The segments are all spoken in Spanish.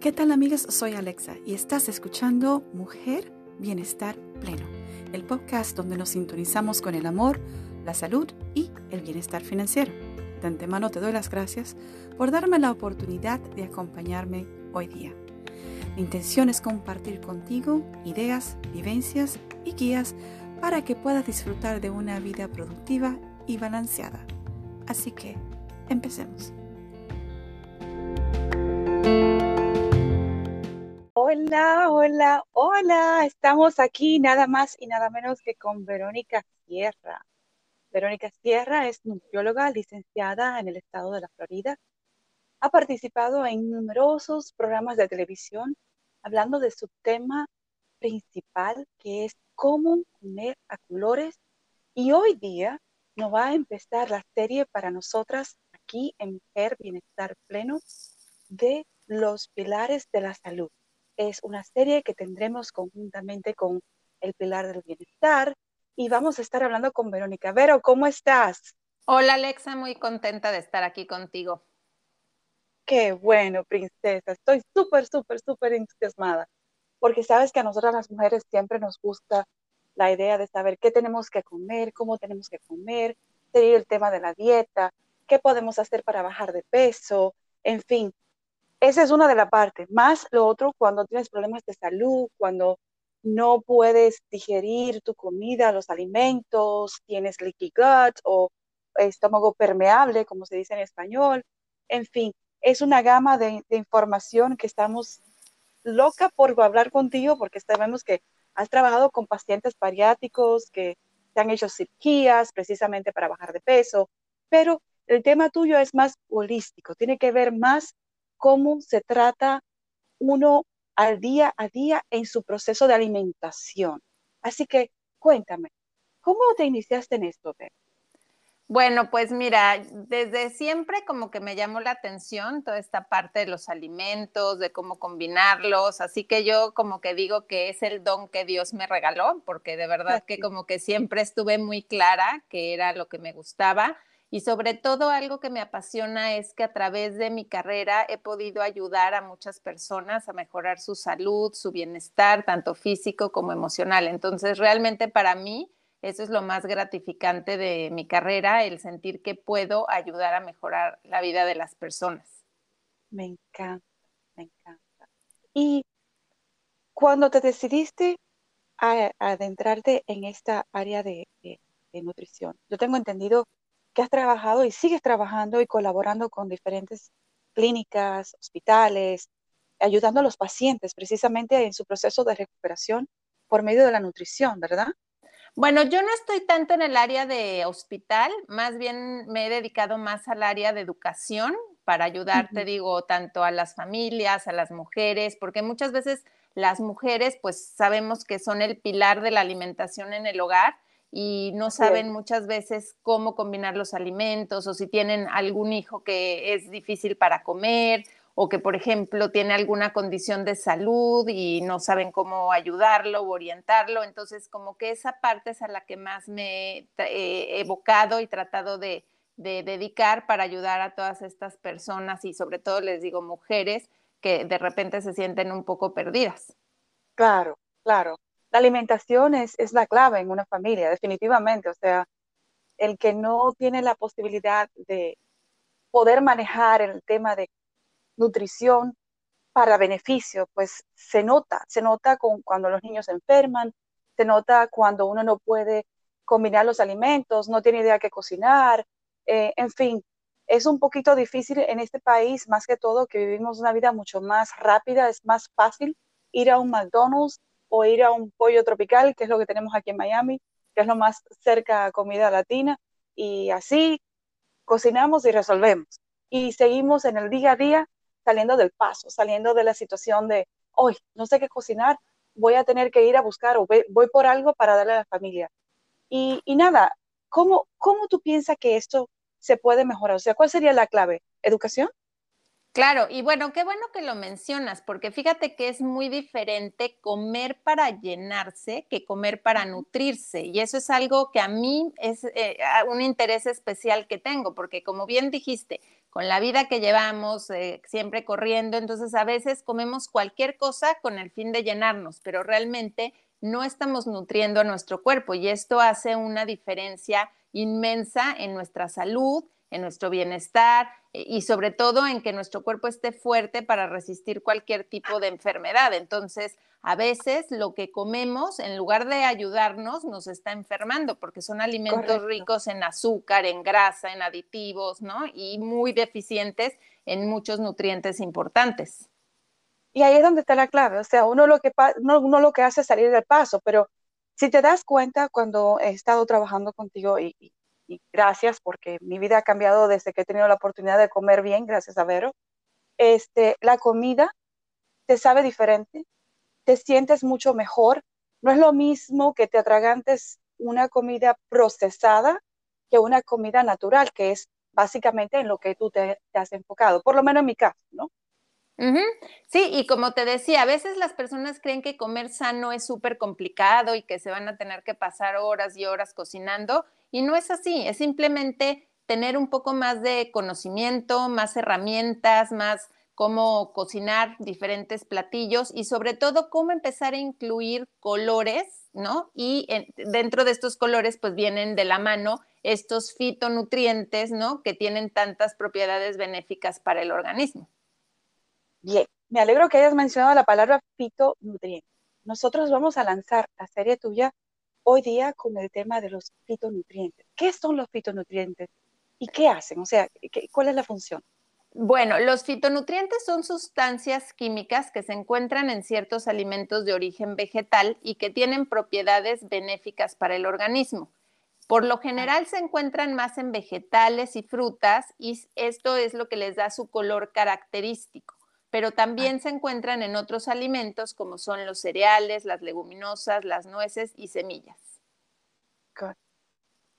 ¿Qué tal amigas? Soy Alexa y estás escuchando Mujer Bienestar Pleno, el podcast donde nos sintonizamos con el amor, la salud y el bienestar financiero. De antemano te doy las gracias por darme la oportunidad de acompañarme hoy día. Mi intención es compartir contigo ideas, vivencias y guías para que puedas disfrutar de una vida productiva y balanceada. Así que, empecemos. Hola, hola, hola. Estamos aquí nada más y nada menos que con Verónica Sierra. Verónica Sierra es nutrióloga licenciada en el estado de la Florida. Ha participado en numerosos programas de televisión hablando de su tema principal, que es cómo comer a colores. Y hoy día nos va a empezar la serie para nosotras aquí en Mujer Bienestar Pleno de los pilares de la salud es una serie que tendremos conjuntamente con el Pilar del Bienestar y vamos a estar hablando con Verónica. Vero, ¿cómo estás? Hola Alexa, muy contenta de estar aquí contigo. Qué bueno, princesa. Estoy súper, súper, súper entusiasmada porque sabes que a nosotras las mujeres siempre nos gusta la idea de saber qué tenemos que comer, cómo tenemos que comer, seguir el tema de la dieta, qué podemos hacer para bajar de peso, en fin, esa es una de las partes. Más lo otro cuando tienes problemas de salud, cuando no puedes digerir tu comida, los alimentos, tienes leaky gut o estómago permeable, como se dice en español. En fin, es una gama de, información que estamos loca por hablar contigo porque sabemos que has trabajado con pacientes bariátricos que te han hecho cirugías precisamente para bajar de peso, pero el tema tuyo es más holístico, tiene que ver más cómo se trata uno al día a día en su proceso de alimentación. Así que cuéntame, ¿cómo te iniciaste en esto, Bueno, pues mira, desde siempre como que me llamó la atención toda esta parte de los alimentos, de cómo combinarlos, así que yo como que digo que es el don que Dios me regaló, porque de verdad que como que siempre estuve muy clara que era lo que me gustaba y sobre todo algo que me apasiona es que a través de mi carrera he podido ayudar a muchas personas a mejorar su salud, su bienestar, tanto físico como emocional. Entonces, realmente para mí, eso es lo más gratificante de mi carrera, el sentir que puedo ayudar a mejorar la vida de las personas. Me encanta, me encanta. Y cuando te decidiste a, adentrarte en esta área de, de nutrición, yo tengo entendido que has trabajado y sigues trabajando y colaborando con diferentes clínicas, hospitales, ayudando a los pacientes precisamente en su proceso de recuperación por medio de la nutrición, ¿verdad? Bueno, yo no estoy tanto en el área de hospital, más bien me he dedicado más al área de educación para ayudar, te digo, tanto a las familias, a las mujeres, porque muchas veces las mujeres pues sabemos que son el pilar de la alimentación en el hogar y no saben muchas veces cómo combinar los alimentos o si tienen algún hijo que es difícil para comer o que, por ejemplo, tiene alguna condición de salud y no saben cómo ayudarlo o orientarlo. Entonces, como que esa parte es a la que más me he evocado y tratado de, de dedicar para ayudar a todas estas personas y sobre todo les digo mujeres que de repente se sienten un poco perdidas. Claro, claro la alimentación es, la clave en una familia, definitivamente. O sea, el que no tiene la posibilidad de poder manejar el tema de nutrición para beneficio, pues se nota, se nota con, cuando los niños se enferman, se nota cuando uno no puede combinar los alimentos, no tiene idea qué cocinar, eh, en fin, es un poquito difícil en este país, más que todo, que vivimos una vida mucho más rápida, es más fácil ir a un McDonald's o ir a un pollo tropical, que es lo que tenemos aquí en Miami, que es lo más cerca a comida latina, y así cocinamos y resolvemos. Y seguimos en el día a día saliendo del paso, saliendo de la situación de, hoy no sé qué cocinar, voy a tener que ir a buscar o voy por algo para darle a la familia. Y, nada, ¿cómo, ¿cómo tú piensas que esto se puede mejorar? O sea, ¿cuál sería la clave? ¿Educación? Claro, y bueno, qué bueno que lo mencionas, porque fíjate que es muy diferente comer para llenarse que comer para nutrirse. Y eso es algo que a mí es eh, un interés especial que tengo, porque como bien dijiste, con la vida que llevamos, eh, siempre corriendo, entonces a veces comemos cualquier cosa con el fin de llenarnos, pero realmente no estamos nutriendo a nuestro cuerpo y esto hace una diferencia inmensa en nuestra salud en nuestro bienestar eh, y sobre todo en que nuestro cuerpo esté fuerte para resistir cualquier tipo de enfermedad. Entonces, a veces lo que comemos, en lugar de ayudarnos, nos está enfermando porque son alimentos ricos en azúcar, en grasa, en aditivos, ¿no? Y muy deficientes en muchos nutrientes importantes. Y ahí es donde está la clave, o sea, uno lo que, uno lo que hace es salir del paso, pero si te das cuenta cuando he estado trabajando contigo y, y gracias porque mi vida ha cambiado desde que he tenido la oportunidad de comer bien, gracias a Vero. Este, la comida te sabe diferente, te sientes mucho mejor. No es lo mismo que te atragantes una comida procesada que una comida natural, que es básicamente en lo que tú te, has enfocado, por lo menos en mi caso, ¿no? Sí, y como te decía, a veces las personas creen que comer sano es súper complicado y que se van a tener que pasar horas y horas cocinando, y no es así, es simplemente tener un poco más de conocimiento, más herramientas, más cómo cocinar diferentes platillos y sobre todo cómo empezar a incluir colores, ¿no? Y dentro de estos colores pues vienen de la mano estos fitonutrientes, ¿no? Que tienen tantas propiedades benéficas para el organismo. Bien, me alegro que hayas mencionado la palabra fitonutrientes. Nosotros vamos a lanzar la serie tuya hoy día con el tema de los fitonutrientes. ¿Qué son los fitonutrientes y qué hacen? O sea, ¿cuál es la función? Bueno, los fitonutrientes son sustancias químicas que se encuentran en ciertos alimentos de origen vegetal y que tienen propiedades benéficas para el organismo. Por lo general se encuentran más en vegetales y frutas y esto es lo que les da su color característico pero también se encuentran en otros alimentos como son los cereales, las leguminosas, las nueces y semillas.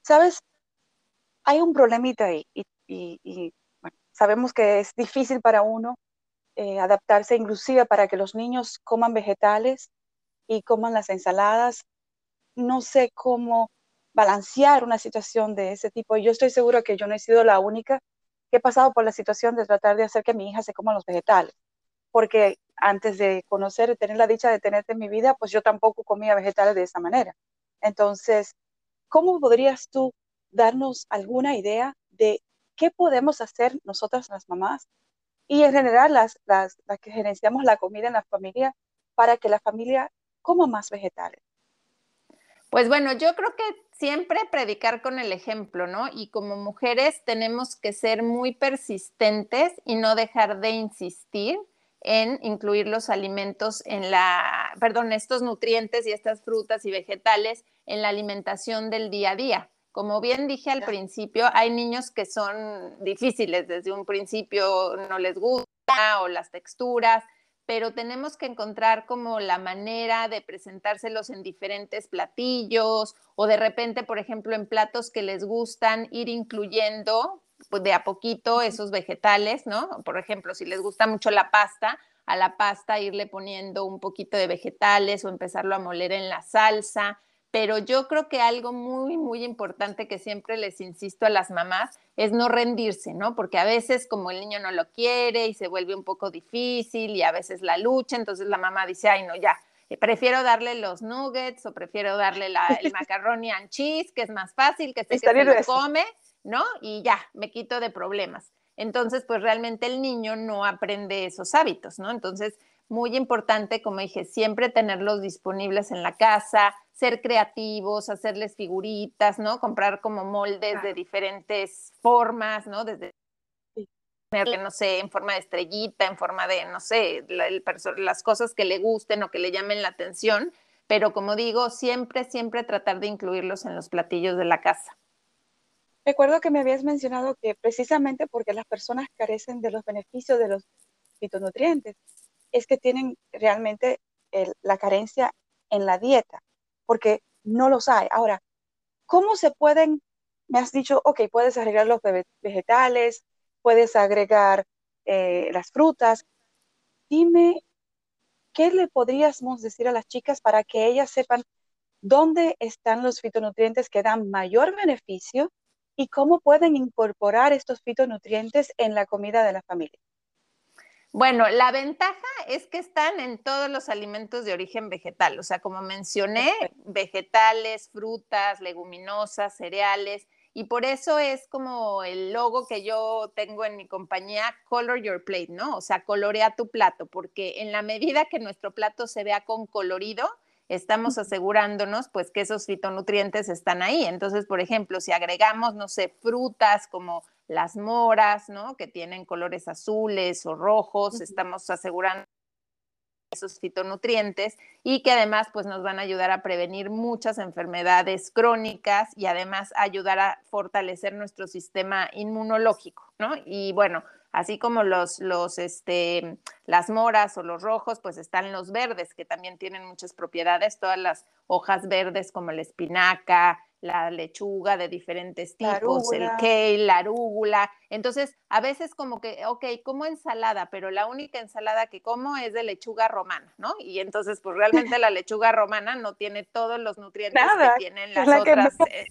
¿Sabes? Hay un problemita ahí y, sabemos que es difícil para uno eh, adaptarse, inclusive para que los niños coman vegetales y coman las ensaladas. No sé cómo balancear una situación de ese tipo. Yo estoy segura que yo no he sido la única he pasado por la situación de tratar de hacer que mi hija se coma los vegetales, porque antes de conocer y tener la dicha de tenerte en mi vida, pues yo tampoco comía vegetales de esa manera. Entonces, ¿cómo podrías tú darnos alguna idea de qué podemos hacer nosotras las mamás y en general las, que gerenciamos la comida en la familia para que la familia coma más vegetales? Pues bueno, yo creo que siempre predicar con el ejemplo, ¿no? Y como mujeres tenemos que ser muy persistentes y no dejar de insistir en incluir los alimentos en la, perdón, estos nutrientes y estas frutas y vegetales en la alimentación del día a día. Como bien dije al principio, hay niños que son difíciles desde un principio, no les gusta o las texturas, pero tenemos que encontrar como la manera de presentárselos en diferentes platillos o de repente, por ejemplo, en platos que les gustan, ir incluyendo pues, de a poquito esos vegetales, ¿no? Por ejemplo, si les gusta mucho la pasta, a la pasta irle poniendo un poquito de vegetales o empezarlo a moler en la salsa pero yo creo que algo muy, muy importante que siempre les insisto a las mamás es no rendirse, ¿no? Porque a veces como el niño no lo quiere y se vuelve un poco difícil y a veces la lucha, entonces la mamá dice, ay, no, ya, eh, prefiero darle los nuggets o prefiero darle la, el macaroni and cheese, que es más fácil, que sé que se lo come, ¿no? Y ya, me quito de problemas. Entonces, pues realmente el niño no aprende esos hábitos, ¿no? Entonces, muy importante, como dije, siempre tenerlos disponibles en la casa, ser creativos, hacerles figuritas, ¿no? Comprar como moldes de diferentes formas, ¿no? Desde no sé, en forma de estrellita, en forma de, no sé, las cosas que le gusten o que le llamen la atención, pero como digo, siempre, siempre tratar de incluirlos en los platillos de la casa. Recuerdo que me habías mencionado que precisamente porque las personas carecen de los beneficios de los fitonutrientes, es que tienen realmente la carencia en la dieta, porque no los hay. Ahora, ¿cómo se pueden, me has dicho, ok, puedes agregar los vegetales, puedes agregar eh, las frutas. Dime, ¿qué le podríamos decir a las chicas para que ellas sepan dónde están los fitonutrientes que dan mayor beneficio y cómo pueden incorporar estos fitonutrientes en la comida de la familia? Bueno, la ventaja es que están en todos los alimentos de origen vegetal, o sea, como mencioné, vegetales, frutas, leguminosas, cereales, y por eso es como el logo que yo tengo en mi compañía, Color Your Plate, ¿no? O sea, colorea tu plato, porque en la medida que nuestro plato se vea con colorido, estamos asegurándonos pues que esos fitonutrientes están ahí. Entonces, por ejemplo, si agregamos, no sé, frutas como las moras, ¿no? Que tienen colores azules o rojos, estamos asegurando esos fitonutrientes y que además pues nos van a ayudar a prevenir muchas enfermedades crónicas y además ayudar a fortalecer nuestro sistema inmunológico, ¿no? Y bueno, así como los, los, este, las moras o los rojos, pues están los verdes, que también tienen muchas propiedades, todas las hojas verdes como la espinaca, la lechuga de diferentes tipos, el kale, la arúgula. Entonces, a veces como que, ok, como ensalada, pero la única ensalada que como es de lechuga romana, ¿no? Y entonces, pues realmente la lechuga romana no tiene todos los nutrientes que tienen las otras. Eh,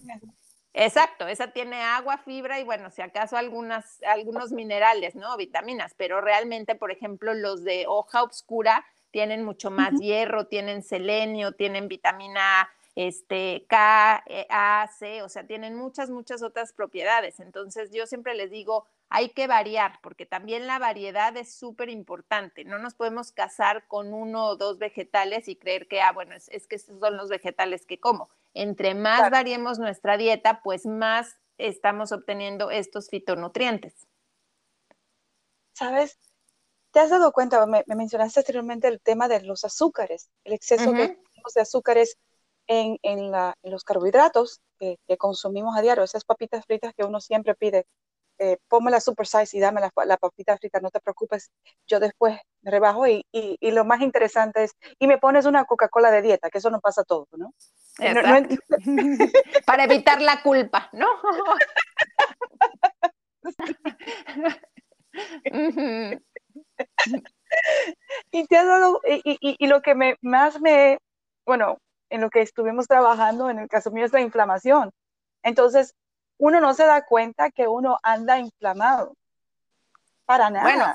exacto, esa tiene agua, fibra y bueno, si acaso algunas, algunos minerales, ¿no? Vitaminas, pero realmente, por ejemplo, los de hoja oscura tienen mucho más hierro, tienen selenio, tienen vitamina A este, K, eh, A, C, o sea, tienen muchas, muchas otras propiedades. Entonces, yo siempre les digo, hay que variar, porque también la variedad es súper importante. No nos podemos casar con uno o dos vegetales y creer que, ah, bueno, es, que estos son los vegetales que como. Entre más variemos nuestra dieta, pues más estamos obteniendo estos fitonutrientes. ¿Sabes? ¿Te has dado cuenta? Me, mencionaste anteriormente el tema de los azúcares, el exceso de azúcares en, los carbohidratos que, consumimos a diario, esas papitas fritas que uno siempre pide, eh, ponme la super size y dame la, la, papita frita, no te preocupes, yo después me rebajo y, lo más interesante es, y me pones una Coca-Cola de dieta, que eso no pasa todo, ¿no? Para evitar la culpa, ¿no? y te ha dado, y, y, lo que me, más me, bueno, en lo que estuvimos trabajando, en el caso mío es la inflamación. Entonces, uno no se da cuenta que uno anda inflamado. Para nada. Bueno,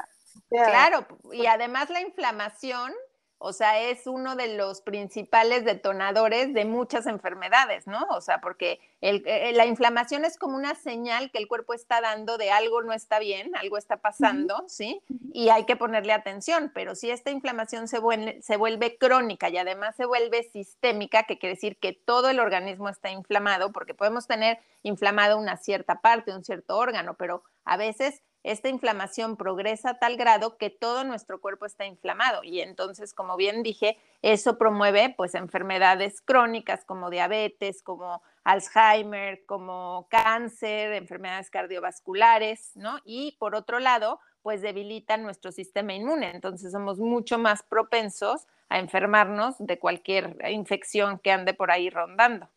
claro, y además la inflamación o sea, es uno de los principales detonadores de muchas enfermedades, ¿no? O sea, porque eh, la inflamación es como una señal que el cuerpo está dando de algo no está bien, algo está pasando, ¿sí? Y hay que ponerle atención, pero si esta inflamación se vuelve, se vuelve crónica y además se vuelve sistémica, que quiere decir que todo el organismo está inflamado, porque podemos tener inflamado una cierta parte, un cierto órgano, pero a veces esta inflamación progresa a tal grado que todo nuestro cuerpo está inflamado y entonces, como bien dije, eso promueve pues enfermedades crónicas como diabetes, como Alzheimer, como cáncer, enfermedades cardiovasculares, ¿no? Y por otro lado, pues debilita nuestro sistema inmune, entonces somos mucho más propensos a enfermarnos de cualquier infección que ande por ahí rondando.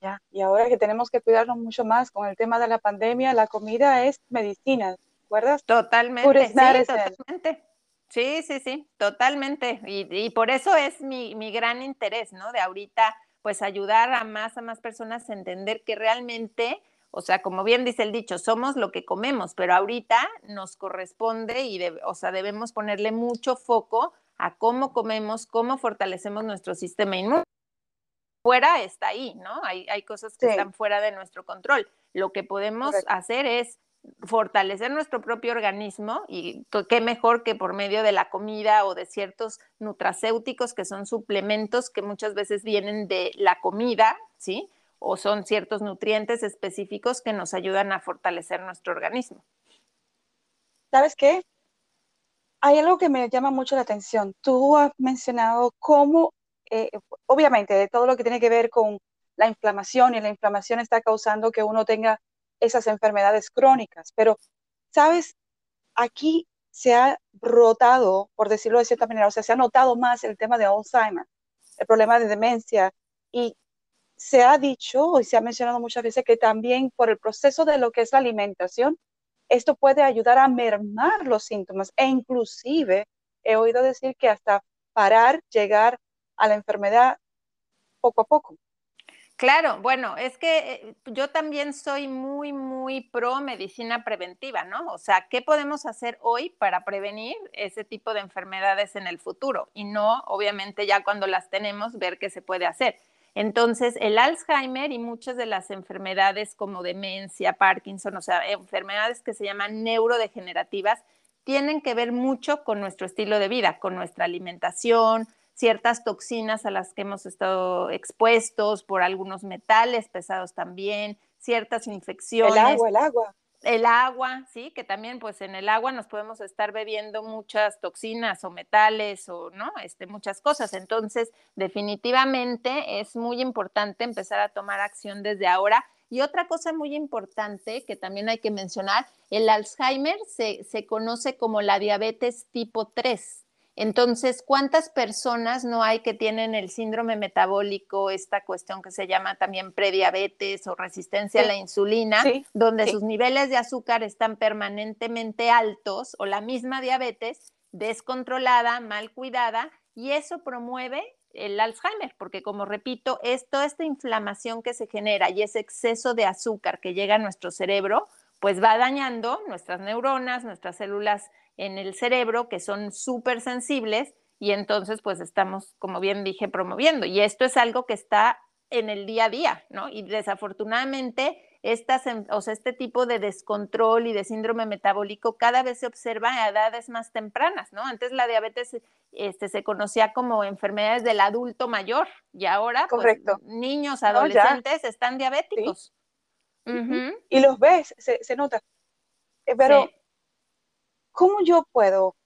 Ya, y ahora que tenemos que cuidarnos mucho más con el tema de la pandemia, la comida es medicina, ¿recuerdas? Totalmente, sí, totalmente. Sí, sí, sí, totalmente. Y, por eso es mi, mi, gran interés, ¿no? De ahorita, pues ayudar a más, a más personas a entender que realmente, o sea, como bien dice el dicho, somos lo que comemos, pero ahorita nos corresponde y, o sea, debemos ponerle mucho foco a cómo comemos, cómo fortalecemos nuestro sistema inmune fuera está ahí, ¿no? Hay, hay cosas que están fuera de nuestro control. Lo que podemos hacer es fortalecer nuestro propio organismo y qué mejor que por medio de la comida o de ciertos nutracéuticos que son suplementos que muchas veces vienen de la comida, ¿sí? O son ciertos nutrientes específicos que nos ayudan a fortalecer nuestro organismo. ¿Sabes qué? Hay algo que me llama mucho la atención. Tú has mencionado cómo eh, obviamente, de todo lo que tiene que ver con la inflamación, y la inflamación está causando que uno tenga esas enfermedades crónicas. Pero, ¿sabes? Aquí se ha rotado, por decirlo de cierta manera, o sea, se ha notado más el tema de Alzheimer, el problema de demencia, y se ha dicho y se ha mencionado muchas veces que también por el proceso de lo que es la alimentación, esto puede ayudar a mermar los síntomas e inclusive he oído decir que hasta parar, llegar a la enfermedad poco a poco. Claro, bueno, es que eh, yo también soy muy, muy pro medicina preventiva, ¿no? O sea, ¿qué podemos hacer hoy para prevenir ese tipo de enfermedades en el futuro? Y no, obviamente, ya cuando las tenemos, ver qué se puede hacer. Entonces, el Alzheimer y muchas de las enfermedades como demencia, Parkinson, o sea, enfermedades que se llaman neurodegenerativas, tienen que ver mucho con nuestro estilo de vida, con nuestra alimentación, ciertas toxinas a las que hemos estado expuestos por algunos metales pesados también, ciertas infecciones. El agua, el agua. El agua, sí, que también pues en el agua nos podemos estar bebiendo muchas toxinas o metales o no, este, muchas cosas. Entonces, definitivamente es muy importante empezar a tomar acción desde ahora. Y otra cosa muy importante que también hay que mencionar, el Alzheimer se, se conoce como la diabetes tipo 3. Entonces, ¿cuántas personas no hay que tienen el síndrome metabólico, esta cuestión que se llama también prediabetes o resistencia a la insulina, donde sus niveles de azúcar están permanentemente altos o la misma diabetes descontrolada, mal cuidada, y eso promueve el Alzheimer, porque como repito, es toda esta inflamación que se genera y ese exceso de azúcar que llega a nuestro cerebro, pues va dañando nuestras neuronas, nuestras células en el cerebro que son súper sensibles y entonces pues estamos, como bien dije, promoviendo. Y esto es algo que está en el día a día, ¿no? Y desafortunadamente estas, o sea, este tipo de descontrol y de síndrome metabólico cada vez se observa a edades más tempranas, ¿no? Antes la diabetes este, se conocía como enfermedades del adulto mayor y ahora pues, niños, adolescentes están diabéticos. Y los ves, se, nota. Eh, pero ¿cómo yo puedo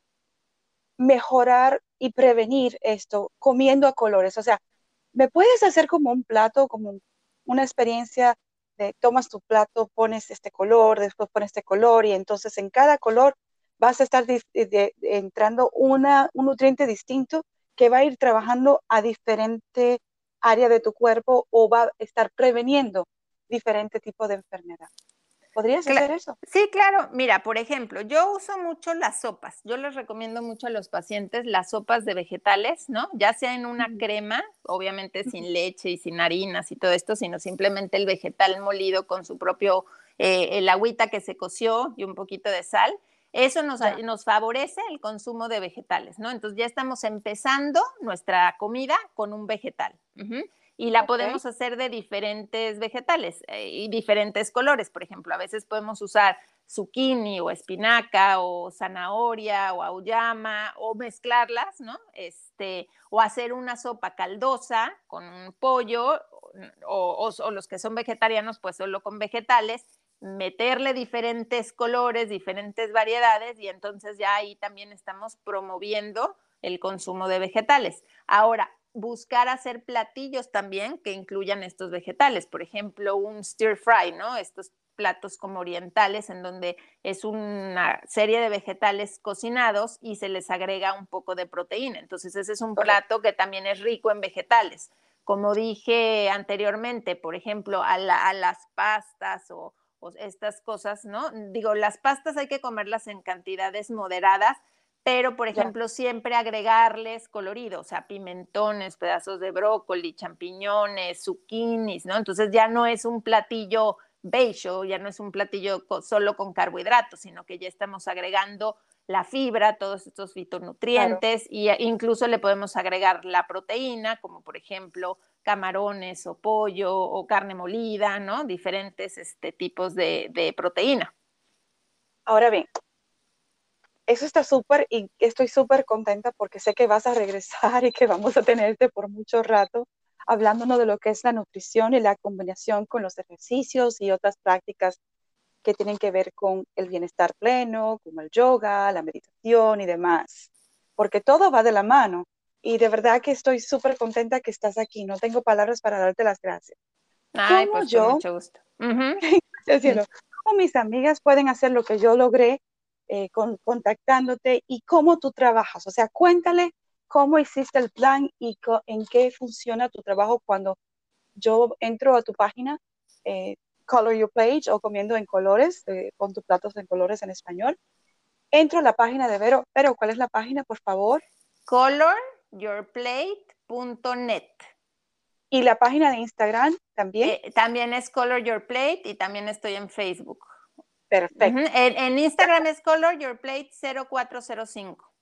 mejorar y prevenir esto comiendo a colores? O sea, ¿me puedes hacer como un plato, como una experiencia de tomas tu plato, pones este color, después pones este color y entonces en cada color vas a estar entrando una, un nutriente distinto que va a ir trabajando a diferente área de tu cuerpo o va a estar preveniendo diferente tipo de enfermedad. ¿Podrías hacer eso? Sí, claro. Mira, por ejemplo, yo uso mucho las sopas. Yo les recomiendo mucho a los pacientes las sopas de vegetales, ¿no? Ya sea en una crema, obviamente sin leche y sin harinas y todo esto, sino simplemente el vegetal molido con su propio, eh, el agüita que se coció y un poquito de sal. Eso nos, nos, favorece el consumo de vegetales, ¿no? Entonces ya estamos empezando nuestra comida con un vegetal y la podemos hacer de diferentes vegetales eh, y diferentes colores. Por ejemplo, a veces podemos usar zucchini o espinaca o zanahoria o auyama o mezclarlas, ¿no? Este, o hacer una sopa caldosa con un pollo o, o los que son vegetarianos, pues solo con vegetales meterle diferentes colores, diferentes variedades y entonces ya ahí también estamos promoviendo el consumo de vegetales. Ahora, buscar hacer platillos también que incluyan estos vegetales, por ejemplo, un stir fry, ¿no? Estos platos como orientales en donde es una serie de vegetales cocinados y se les agrega un poco de proteína. Entonces, ese es un plato que también es rico en vegetales. Como dije anteriormente, por ejemplo, a, las pastas o, o estas cosas, ¿no? Digo, las pastas hay que comerlas en cantidades moderadas pero por ejemplo siempre agregarles colorido, o sea, pimentones, pedazos de brócoli, champiñones, zucchinis, ¿no? Entonces ya no es un platillo beige, ya no es un platillo solo con carbohidratos, sino que ya estamos agregando la fibra, todos estos fitonutrientes e incluso le podemos agregar la proteína, como por ejemplo camarones o pollo o carne molida, ¿no? Diferentes este, tipos de, de proteína. Ahora bien, eso está súper y estoy súper contenta porque sé que vas a regresar y que vamos a tenerte por mucho rato hablándonos de lo que es la nutrición y la combinación con los ejercicios y otras prácticas que tienen que ver con el bienestar pleno, como el yoga, la meditación y demás, porque todo va de la mano. Y de verdad que estoy súper contenta que estás aquí. No tengo palabras para darte las gracias. Ay, pues yo, mucho gusto. ¿Cómo mis amigas pueden hacer lo que yo logré eh, contactándote y cómo tú trabajas. O sea, cuéntale cómo hiciste el plan y en qué funciona tu trabajo cuando yo entro a tu página. Eh, Color Your Plate o comiendo en colores, eh, con tus platos en colores en español. Entro a la página de Vero. Vero, ¿cuál es la página, por favor? coloryourplate.net. Y la página de Instagram también. Eh, también es Color Your Plate y también estoy en Facebook. Perfecto. en, Instagram es Color Your Plate 0405.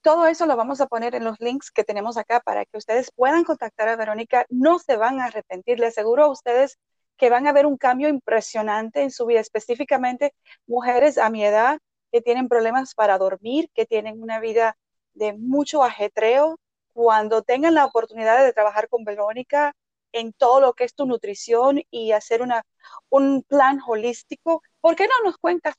Todo eso lo vamos a poner en los links que tenemos acá para que ustedes puedan contactar a Verónica. No se van a arrepentir. Les aseguro a ustedes que van a ver un cambio impresionante en su vida, específicamente mujeres a mi edad que tienen problemas para dormir, que tienen una vida de mucho ajetreo. Cuando tengan la oportunidad de trabajar con Verónica en todo lo que es tu nutrición y hacer una, un plan holístico, ¿por qué no nos cuentas?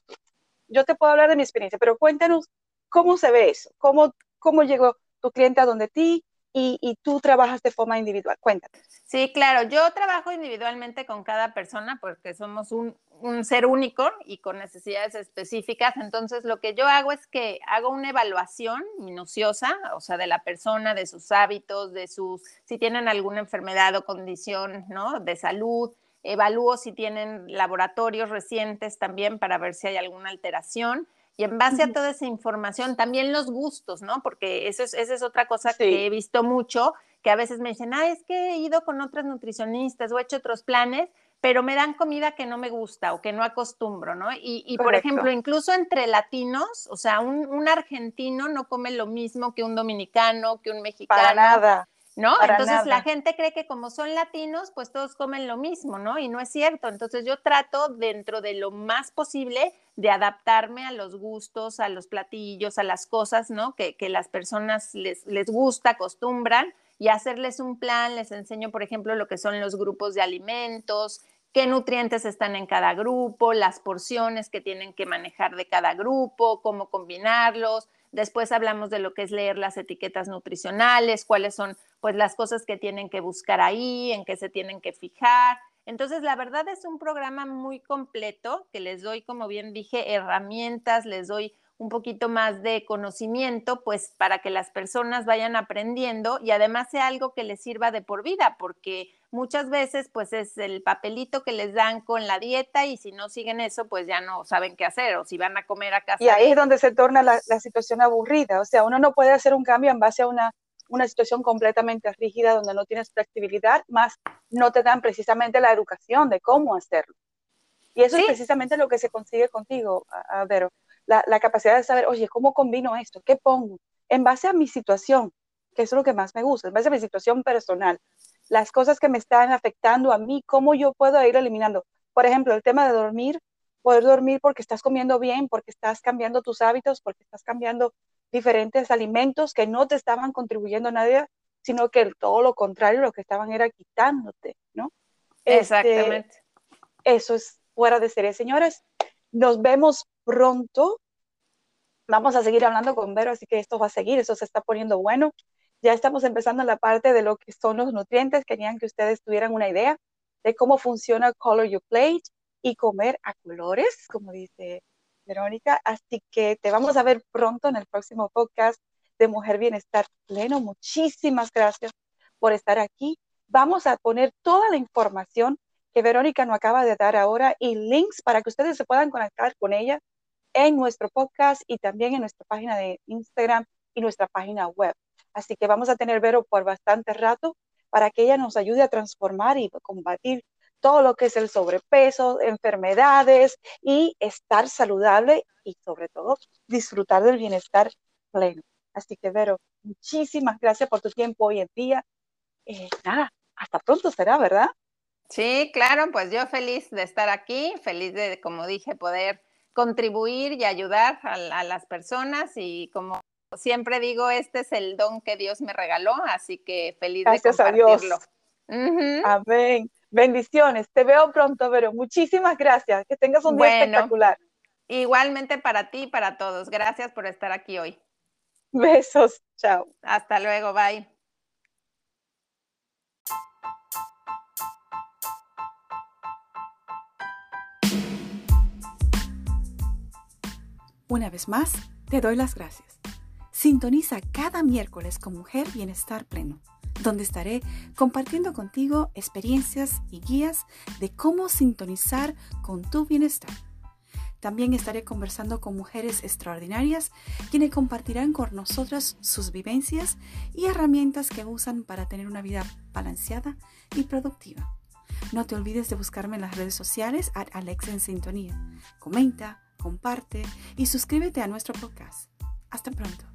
Yo te puedo hablar de mi experiencia, pero cuéntanos cómo se ve eso, cómo, cómo llegó tu cliente a donde ti, y, tú trabajas de forma individual. Cuéntame. Sí, claro, yo trabajo individualmente con cada persona porque somos un, ser único y con necesidades específicas. Entonces, lo que yo hago es que hago una evaluación minuciosa, o sea, de la persona, de sus hábitos, de sus, si tienen alguna enfermedad o condición, ¿no? De salud. Evalúo si tienen laboratorios recientes también para ver si hay alguna alteración y en base a toda esa información, también los gustos, ¿no? Porque eso es, esa es otra cosa que he visto mucho, que a veces me dicen, ah, es que he ido con otras nutricionistas o he hecho otros planes, pero me dan comida que no me gusta o que no acostumbro, ¿no? Y, y por ejemplo, incluso entre latinos, o sea, un, un, argentino no come lo mismo que un dominicano, que un mexicano. Para nada. ¿no? Entonces la gente cree que como son latinos, pues todos comen lo mismo, ¿no? Y no es cierto. Entonces yo trato dentro de lo más posible de adaptarme a los gustos, a los platillos, a las cosas, ¿no? Que, que las personas les, les gusta, acostumbran y hacerles un plan. Les enseño, por ejemplo, lo que son los grupos de alimentos, qué nutrientes están en cada grupo, las porciones que tienen que manejar de cada grupo, cómo combinarlos Después hablamos de lo que es leer las etiquetas nutricionales, cuáles son pues las cosas que tienen que buscar ahí, en qué se tienen que fijar. Entonces, la verdad es un programa muy completo que les doy, como bien dije, herramientas, les doy un poquito más de conocimiento, pues para que las personas vayan aprendiendo y además sea algo que les sirva de por vida, porque muchas veces pues es el papelito que les dan con la dieta y si no siguen eso, pues ya no saben qué hacer o si van a comer a casa. Y ahí es donde se torna la, situación aburrida, o sea, uno no puede hacer un cambio en base a una, una situación completamente rígida donde no tienes flexibilidad, más no te dan precisamente la educación de cómo hacerlo. Y eso es precisamente lo que se consigue contigo, Vero la, capacidad de saber, oye, ¿cómo combino esto? ¿Qué pongo? En base a mi situación, que es lo que más me gusta, en base a mi situación personal, las cosas que me están afectando a mí, cómo yo puedo ir eliminando. Por ejemplo, el tema de dormir, poder dormir porque estás comiendo bien, porque estás cambiando tus hábitos, porque estás cambiando diferentes alimentos que no te estaban contribuyendo a nadie, sino que todo lo contrario, lo que estaban era quitándote, ¿no? Este, Exactamente. eso es fuera de serie. Señores, nos vemos pronto. Vamos a seguir hablando con Vero, así que esto va a seguir, eso se está poniendo bueno. Ya estamos empezando la parte de lo que son los nutrientes. Querían que ustedes tuvieran una idea de cómo funciona Color Your Plate y comer a colores, como dice Verónica. Así que te vamos a ver pronto en el próximo podcast de Mujer Bienestar Pleno. Muchísimas gracias por estar aquí. Vamos a poner toda la información que Verónica nos acaba de dar ahora y links para que ustedes se puedan conectar con ella en nuestro podcast y también en nuestra página de Instagram y nuestra página web. Así que vamos a tener Vero por bastante rato para que ella nos ayude a transformar y combatir todo lo que es el sobrepeso, enfermedades y estar saludable y sobre todo disfrutar del bienestar pleno. Así que Vero, muchísimas gracias por tu tiempo hoy en día. Eh, nada, hasta pronto será, ¿verdad? Sí, claro, pues yo feliz de estar aquí, feliz de, como dije, poder contribuir y ayudar a, las personas y como siempre digo, este es el don que Dios me regaló, así que feliz de compartirlo. A Dios. Amén. Bendiciones. Te veo pronto, Vero. Muchísimas gracias. Que tengas un día espectacular. Igualmente para ti y para todos. Gracias por estar aquí hoy. Besos. Chao. Hasta luego. Bye. Una vez más, te doy las gracias. Sintoniza cada miércoles con Mujer Bienestar Pleno, donde estaré compartiendo contigo experiencias y guías de cómo sintonizar con tu bienestar. También estaré conversando con mujeres extraordinarias quienes compartirán con nosotras sus vivencias y herramientas que usan para tener una vida balanceada y productiva. No te olvides de buscarme en las redes sociales a Alexa en Sintonía. Comenta, comparte y suscríbete a nuestro podcast. Hasta pronto.